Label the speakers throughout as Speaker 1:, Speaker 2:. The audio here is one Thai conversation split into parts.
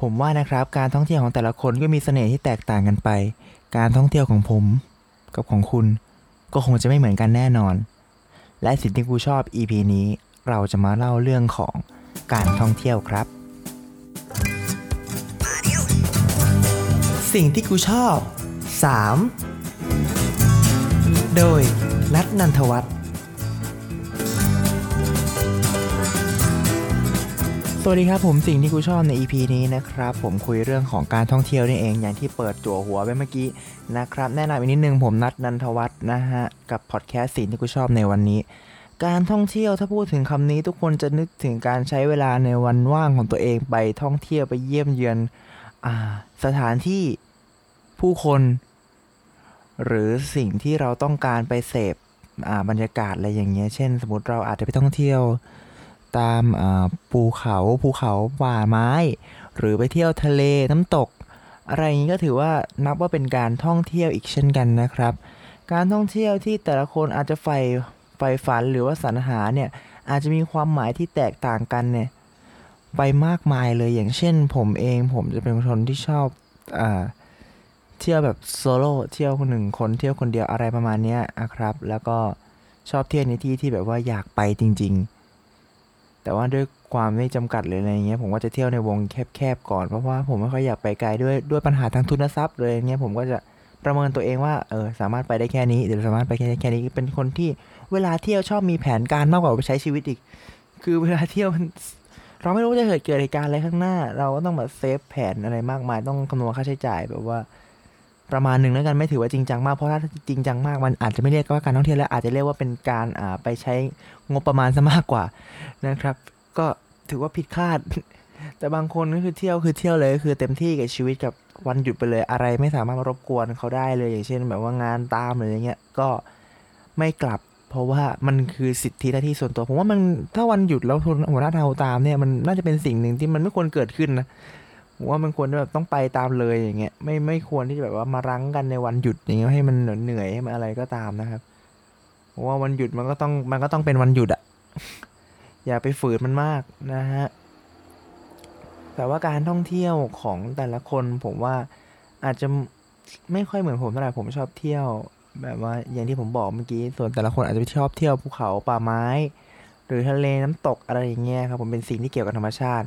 Speaker 1: ผมว่านะครับการท่องเที่ยวของแต่ละคนก็มีเสน่ห์ที่แตกต่างกันไป การท่องเที่ยวของผม กับของคุณ ก็คงจะไม่เหมือนกันแน่นอน และสิ่งที่กูชอบ EP นี้เราจะมาเล่าเรื่องของการท่องเที่ยวครับ สิ่งที่กูชอบ 3 โดยนัทนันทวัฒน์ วัสดีครับผมสิ่งที่กูชอบใน EP นี้นะครับผมคุยเรื่องของการท่องเที่ยวนี่เองอย่างที่เปิดจั่วหัวไปเมื่อกี้นะครับแนะนำอีกนิดนึงผมนัทนันทวัฒน์นะฮะกับพอดแคสต์สิ่งที่กูชอบในวันนี้ การท่องเที่ยวถ้าพูดถึงคำนี้ทุกคนจะนึกถึงการใช้เวลาในวันว่างของตัวเองไปท่องเที่ยวไปเยี่ยมเยือนอสถานที่ผู้คน หรือสิ่งที่เราต้องการไปเสพบรรยากาศอะไรอย่างเงี้ยเช่น สมมติเราอาจจะไปท่องเที่ยว ตามภูเขาภูเขาป่าไม้ หรือไปเที่ยวทะเลน้ำตก อะไรอย่างนี้ก็ถือว่านับว่าเป็นการท่องเที่ยวอีกเช่นกันนะครับ การท่องเที่ยวที่แต่ละคนอาจจะใฝ่ใฝ่ฝันหรือว่าสรรหาเนี่ยอาจจะมีความหมายที่แตกต่างกันเนี่ยไปมากมายเลยอย่างเช่น ผมเองผมจะเป็นคนที่ชอบอเที่ยวแบบโซโล่เที่ยวคนหนึ่งคนเที่ยวคนเดียวอะไรประมาณนี้นะครับ แล้วก็ชอบเที่ยวในที่ที่แบบว่าอยากไปจริง ๆ แต่ว่าด้วยความไม่จำกัดเลยอะไรเงี้ยผมก็จะเที่ยวในวงแคบๆก่อนเพราะว่าผมไม่ค่อยอยากไปไกลด้วยด้วยปัญหาทางทุนทรัพย์เลยเงี้ยผมก็จะประเมินตัวเองว่าเออสามารถไปได้แค่นี้หรือสามารถไปแค่แค่นี้เป็นคนที่เวลาเที่ยวชอบมีแผนการมากกว่าไปใช้ชีวิตอีก คือเวลาเที่ยวมันเราไม่รู้ว่าจะเกิดเกิดเหตุการณ์อะไรข้างหน้า เราก็ต้องแบบเซฟแผนอะไรมากมายต้องคำนวณค่าใช้จ่ายแบบว่า ประมาณหนึ่งแล้วกันไม่ถือว่าจริงจังมากเพราะถ้าจริงจังมากมันอาจจะไม่เรียกว่าการท่องเที่ยวแล้วอาจจะเรียกว่าเป็นการไปใช้งบประมาณซะมากกว่านะครับ ก็ถือว่าผิดคาด แต่บางคนก็คือเที่ยวคือเที่ยวเลยคือเต็มที่กับชีวิตกับวันหยุดไปเลยอะไรไม่สามารถมารบกวนเขาได้เลยอย่างเช่น แบบว่างานตามหรืออย่างเงี้ยก็ไม่กลับ เพราะว่ามันคือสิทธิหน้าที่ส่วนตัวผมว่ามันถ้าวันหยุดแล้วหัวหน้าเราตามเนี่ยมันน่าจะเป็นสิ่งหนึ่งที่มันไม่ควรเกิดขึ้นนะ ผมว่ามันควรแบบต้องไปตามเลยอย่างเงี้ยไม่ไม่ควรที่จะแบบว่ามารั้งกันในวันหยุดอย่างเงี้ยให้มันเหนื่อยให้มันอะไรก็ตามนะครับผมว่าวันหยุดมันก็ต้องมันก็ต้องเป็นวันหยุดอะอย่าไปฝืนมันมากนะฮะแต่ว่าการท่องเที่ยวของแต่ละคนผมว่าอาจจะไม่ค่อยเหมือนผมเท่าไหร่ผมชอบเที่ยว แบบว่าอย่างที่ผมบอกเมื่อกี้ส่วนแต่ละคนอาจจะชอบเที่ยวภูเขาป่าไม้ หรือทะเลน้ำตกอะไรอย่างเงี้ยครับผมเป็นสิ่งที่เกี่ยวกับธรรมชาติ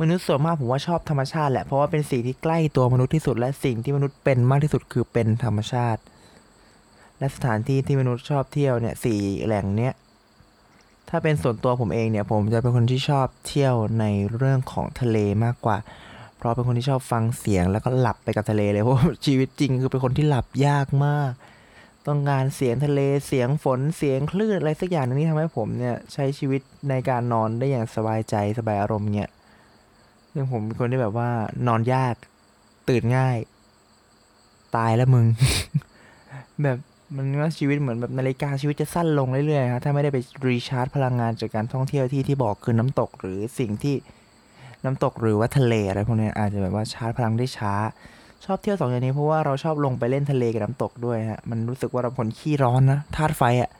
Speaker 1: มนุษย์ส่วนมากผมว่าชอบธรรมชาติแหละ เพราะว่าเป็นสิ่งที่ใกล้ตัวมนุษย์ที่สุด และสิ่งที่มนุษย์เป็นมากที่สุดคือเป็นธรรมชาติ และสถานที่ที่มนุษย์ชอบเที่ยวเนี่ยสี่แหล่งเนี้ยถ้าเป็นส่วนตัวผมเองเนี่ย ผมจะเป็นคนที่ชอบเที่ยวในเรื่องของทะเลมากกว่า เพราะเป็นคนที่ชอบฟังเสียงแล้วก็หลับไปกับทะเลเลยเพราะชีวิตจริงคือเป็นคนที่หลับยากมาก ต้องการเสียงทะเลเสียงฝนเสียงคลื่นอะไรสักอย่างนึงที่ทำให้ผมเนี่ยใช้ชีวิตในการนอนได้อย่างสบายใจสบายอารมณ์เนี่ย ซึ่งผมเป็นคนที่แบบว่า นอนยากตื่นง่าย ตายแล้วมึง แบบมันก็ชีวิตเหมือนแบบนาฬิกาชีวิตจะสั้นลงเรื่อยๆครับถ้าไม่ได้ไปรีชาร์จพลังงานจากการท่องเที่ยวที่ที่บอกคือน้ำตกหรือสิ่งที่น้ำตกหรือว่าทะเลอะไรพวกนี้อาจจะแบบว่าชาร์จพลังได้ช้า ชอบเที่ยวสองอย่างนี้เพราะว่าเราชอบลงไปเล่นทะเลกับน้ำตกด้วยฮะมันรู้สึกว่าเราคนขี้ร้อนนะธาตุไฟอะ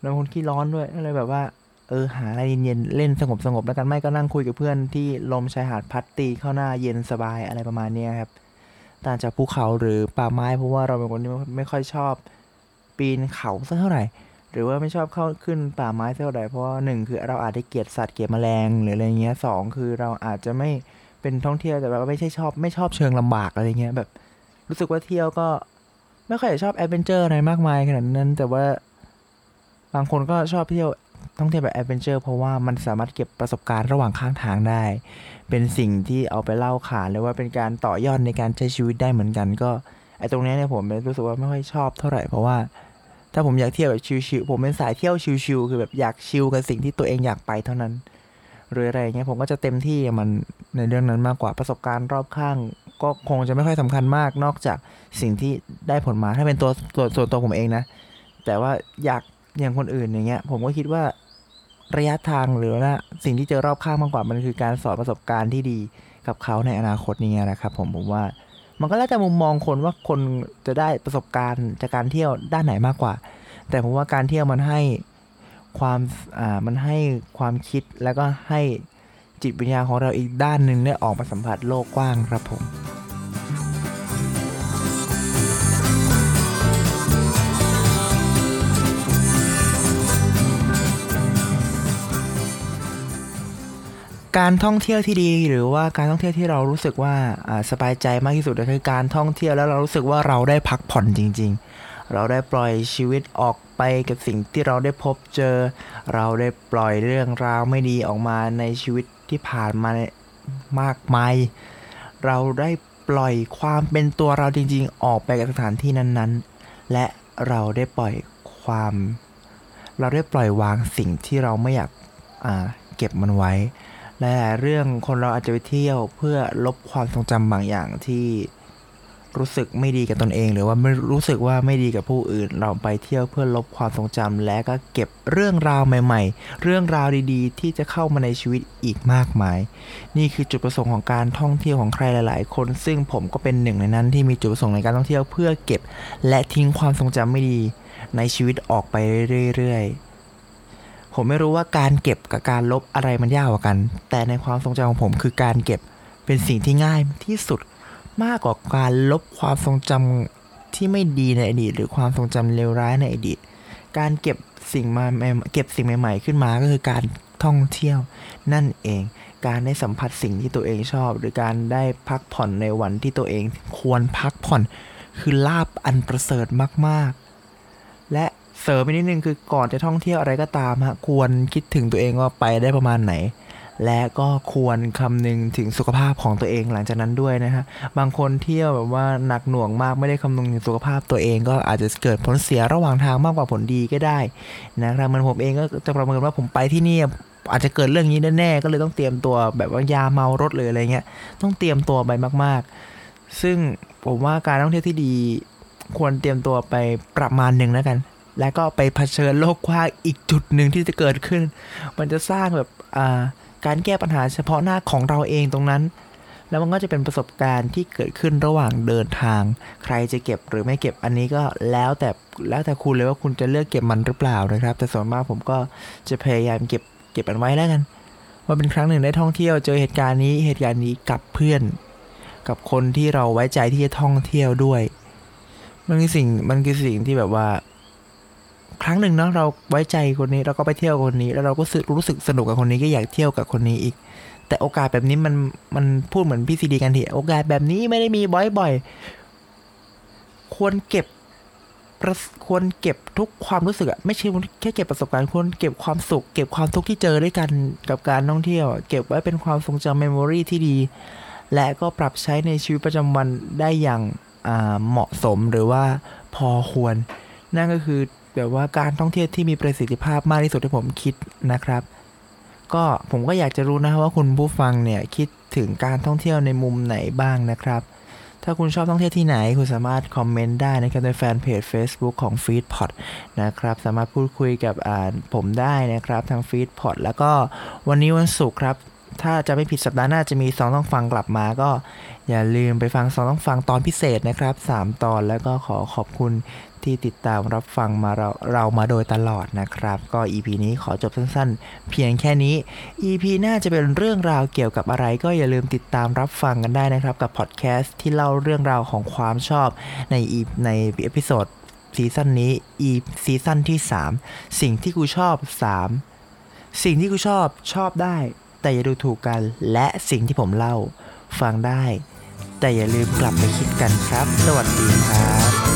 Speaker 1: เราคนขี้ร้อนด้วยก็เลยแบบว่า เออหาอะไรเย็นๆเล่นสงบสงบๆแล้วกันไม่ก็นั่งคุยกับเพื่อนที่ลมชายหาดพัดตีเข้าหน้าเย็นสบายอะไรประมาณนี้ครับต่างจากภูเขาหรือป่าไม้เพราะว่าเราเป็นคนที่ไม่ค่อยชอบปีนเขาสักเท่าไหร่ หรือว่าไม่ชอบเข้าขึ้นป่าไม้สักเท่าไหร่เพราะว่าหนึ่งคือเราอาจจะเกลียดสัตว์เกลียดแมลงหรืออะไรเงี้ยสองคือเราอาจจะไม่เป็นท่องเที่ยวแต่แบบว่าไม่ใช่ชอบไม่ชอบเชิงลำบากอะไรเงี้ยแบบ รู้สึกว่าเที่ยวก็ไม่ค่อยชอบ adventure อะไรมากมายขนาดนั้น แต่ว่าบางคนก็ชอบเที่ยว ท่องเที่ยวแบบ adventure เพราะว่ามันสามารถเก็บประสบการณ์ระหว่างข้างทางได้ เป็นสิ่งที่เอาไปเล่าขานหรือว่าเป็นการต่อยอดในการใช้ชีวิตได้เหมือนกัน ก็ไอ้ตรงนี้เนี่ยผมรู้สึกว่าไม่ค่อยชอบเท่าไหร่เพราะว่าถ้าผมอยากเที่ยวแบบชิลๆผมเป็นสายเที่ยวชิลๆคือแบบอยากชิลกับสิ่งที่ตัวเองอยากไปเท่านั้นหรืออะไรเงี้ยผมก็จะเต็มที่มันในเรื่องนั้นมากกว่าประสบการณ์รอบข้าง ก็คงจะไม่ค่อยสำคัญมากนอกจากสิ่งที่ได้ผลมาถ้าเป็นตัวตัวส่วนตัวผมเองนะ แต่ว่าอยาก อย่างคนอื่นอย่างเงี้ย ผมก็คิดว่าระยะทางหรือว่าสิ่งที่เจอรอบข้างมากกว่ามันคือการสอนประสบการณ์ที่ดีกับเขาในอนาคตนี่ไงนะครับ ผมผมว่า มันก็แล้วแต่มุมมองคนว่าคนจะได้ประสบการณ์จากการเที่ยวด้านไหนมากกว่า แต่ผมว่าการเที่ยวมันให้ความอ่ามันให้ความคิดแล้วก็ให้จิตวิญญาณของเราอีกด้านหนึ่งได้ออกมาสัมผัสโลกกว้างครับผม การท่องเที่ยวที่ดีหรือว่าการท่องเที่ยวที่เรารู้สึกว่าสบายใจมากที่สุดก็คือการท่องเที่ยวแล้วเรารู้สึกว่าเราได้พักผ่อนจริง ๆ เราได้ปล่อยชีวิตออกไปกับสิ่งที่เราได้พบเจอ เราได้ปล่อยเรื่องราวไม่ดีออกมาในชีวิตที่ผ่านมามากมาย เราได้ปล่อยความเป็นตัวเราจริง ๆ ออกไปกับสถานที่นั้นๆ และเราได้ปล่อยความ เราได้ปล่อยวางสิ่งที่เราไม่อยากเก็บมันไว้ และเรื่องคนเราอาจจะไปเที่ยวเพื่อลบความทรงจำบางอย่างที่รู้สึกไม่ดีกับตนเอง หรือว่าไม่รู้สึกว่าไม่ดีกับผู้อื่น เราไปเที่ยวเพื่อลบความทรงจำและก็เก็บเรื่องราวใหม่ ๆ เรื่องราวดีๆ ที่จะเข้ามาในชีวิตอีกมากมาย นี่คือจุดประสงค์ของการท่องเที่ยวของใครหลาย ๆ คน ซึ่งผมก็เป็นหนึ่งในนั้นที่มีจุดประสงค์ในการท่องเที่ยวเพื่อเก็บ และทิ้งความทรงจำไม่ดี ในชีวิตออกไปเรื่อยๆ ผมไม่รู้ว่าการเก็บกับการลบอะไรมันยากกว่ากัน แต่ในความทรงจำของผมคือการเก็บเป็นสิ่งที่ง่ายที่สุดมากกว่าการลบความทรงจำที่ไม่ดีในอดีต หรือความทรงจำเลวร้ายในอดีต การเก็บสิ่งมาเก็บสิ่งใหม่ ๆ ขึ้นมาก็คือการท่องเที่ยวนั่นเอง การได้สัมผัสสิ่งที่ตัวเองชอบ หรือการได้พักผ่อนในวันที่ตัวเองควรพักผ่อนคือลาบอันประเสริฐมากๆ และ เสริมไปนิดนึงคือก่อนจะท่องเที่ยวอะไรก็ตามฮะควรคิดถึงตัวเองว่าไปได้ประมาณไหน และก็ควรคำนึงถึงสุขภาพของตัวเองหลังจากนั้นด้วยนะฮะบางคนเที่ยวแบบว่าหนักหน่วงมากไม่ได้คำนึงถึงสุขภาพตัวเองก็อาจจะเกิดผลเสียระหว่างทางมากกว่าผลดีก็ได้นะครับมันผมเองก็จะประเมินว่าผมไปที่นี่อาจจะเกิดเรื่องนี้แน่ๆก็เลยต้องเตรียมตัวแบบว่ายาเมารถเลยอะไรเงี้ยต้องเตรียมตัวไปมาก ๆ ซึ่งผมว่าการท่องเที่ยวที่ดีควรเตรียมตัวไปประมาณหนึ่งแล้วกัน และก็ไปเผชิญโลกกว้างอีกจุดหนึ่งที่จะเกิดขึ้น มันจะสร้างแบบการแก้ปัญหาเฉพาะหน้าของเราเองตรงนั้น แล้วมันก็จะเป็นประสบการณ์ที่เกิดขึ้นระหว่างเดินทาง ใครจะเก็บหรือไม่เก็บอันนี้ก็แล้วแต่แล้วแต่คุณเลยว่าคุณจะเลือกเก็บมันหรือเปล่านะครับ แต่ส่วนมากผมก็จะพยายามเก็บเก็บมันไว้แล้วกันว่าเป็นครั้งหนึ่งได้ท่องเที่ยวเจอเหตุการณ์นี้เหตุการณ์นี้กับเพื่อน กับคนที่เราไว้ใจที่จะท่องเที่ยวด้วย มันคือสิ่งมันคือสิ่งที่แบบว่า ครั้งหนึ่งเนาะเราไว้ใจคนนี้เราก็ไปเที่ยวคนนี้ แล้วเราก็รู้สึกสนุกกับคนนี้ก็อยากเที่ยวกับคนนี้อีก แต่โอกาสแบบนี้มันมันพูดเหมือนพี่ซีดีกันทีโอกาสแบบนี้ไม่ได้มีบ่อยๆควรเก็บควรเก็บทุกความรู้สึกอะไม่ใช่แค่เก็บประสบการณ์ควรเก็บความสุข เก็บความทุกข์ที่เจอด้วยกันกับการท่องเที่ยว เก็บไว้เป็นความทรงจำเมมโมรีที่ดี และก็ปรับใช้ในชีวิตประจำวันได้อย่างเหมาะสมหรือว่าพอควร นั่นก็คือ แบบว่าการท่องเที่ยวที่มีประสิทธิภาพมากที่สุดที่ผมคิดนะครับ ก็ผมก็อยากจะรู้นะว่าคุณผู้ฟังเนี่ยคิดถึงการท่องเที่ยวในมุมไหนบ้างนะครับ ถ้าคุณชอบท่องเที่ยวที่ไหน คุณสามารถคอมเมนต์ได้นะครับในแฟนเพจ Facebook ของ f e e d p o t นะครับ สามารถพูดคุยกับผมได้นะครับทาง f e e d p o t แล้วก็วันนี้วันศุกร์ครับถ้าจะไม่ผิดสัปดาห์หน้าจะมีสองต้องฟังกลับมาก็อย่าลืมไปฟังสองต้องฟังตอนพิเศษนะครับ 3 ตอนแล้วก็ขอขอบคุณ ที่ติดตามรับฟังมาเราเรามาโดยตลอดนะครับ ก็ EP นี้ขอจบสั้นๆ เพียงแค่นี้ EP หน้าจะเป็นเรื่องราวเกี่ยวกับอะไร ก็อย่าลืมติดตามรับฟังกันได้นะครับ กับพอดแคสต์ที่เล่าเรื่องราวของความชอบในอีใน episode ซีซั่นนี้อีซีซั่นที่ 3 สิ่งที่กูชอบ 3 สิ่งที่กูชอบชอบได้ แต่อย่าดูถูกกันและสิ่งที่ผมเล่าฟังได้ แต่อย่าลืมกลับไปคิดกันครับ สวัสดีครับ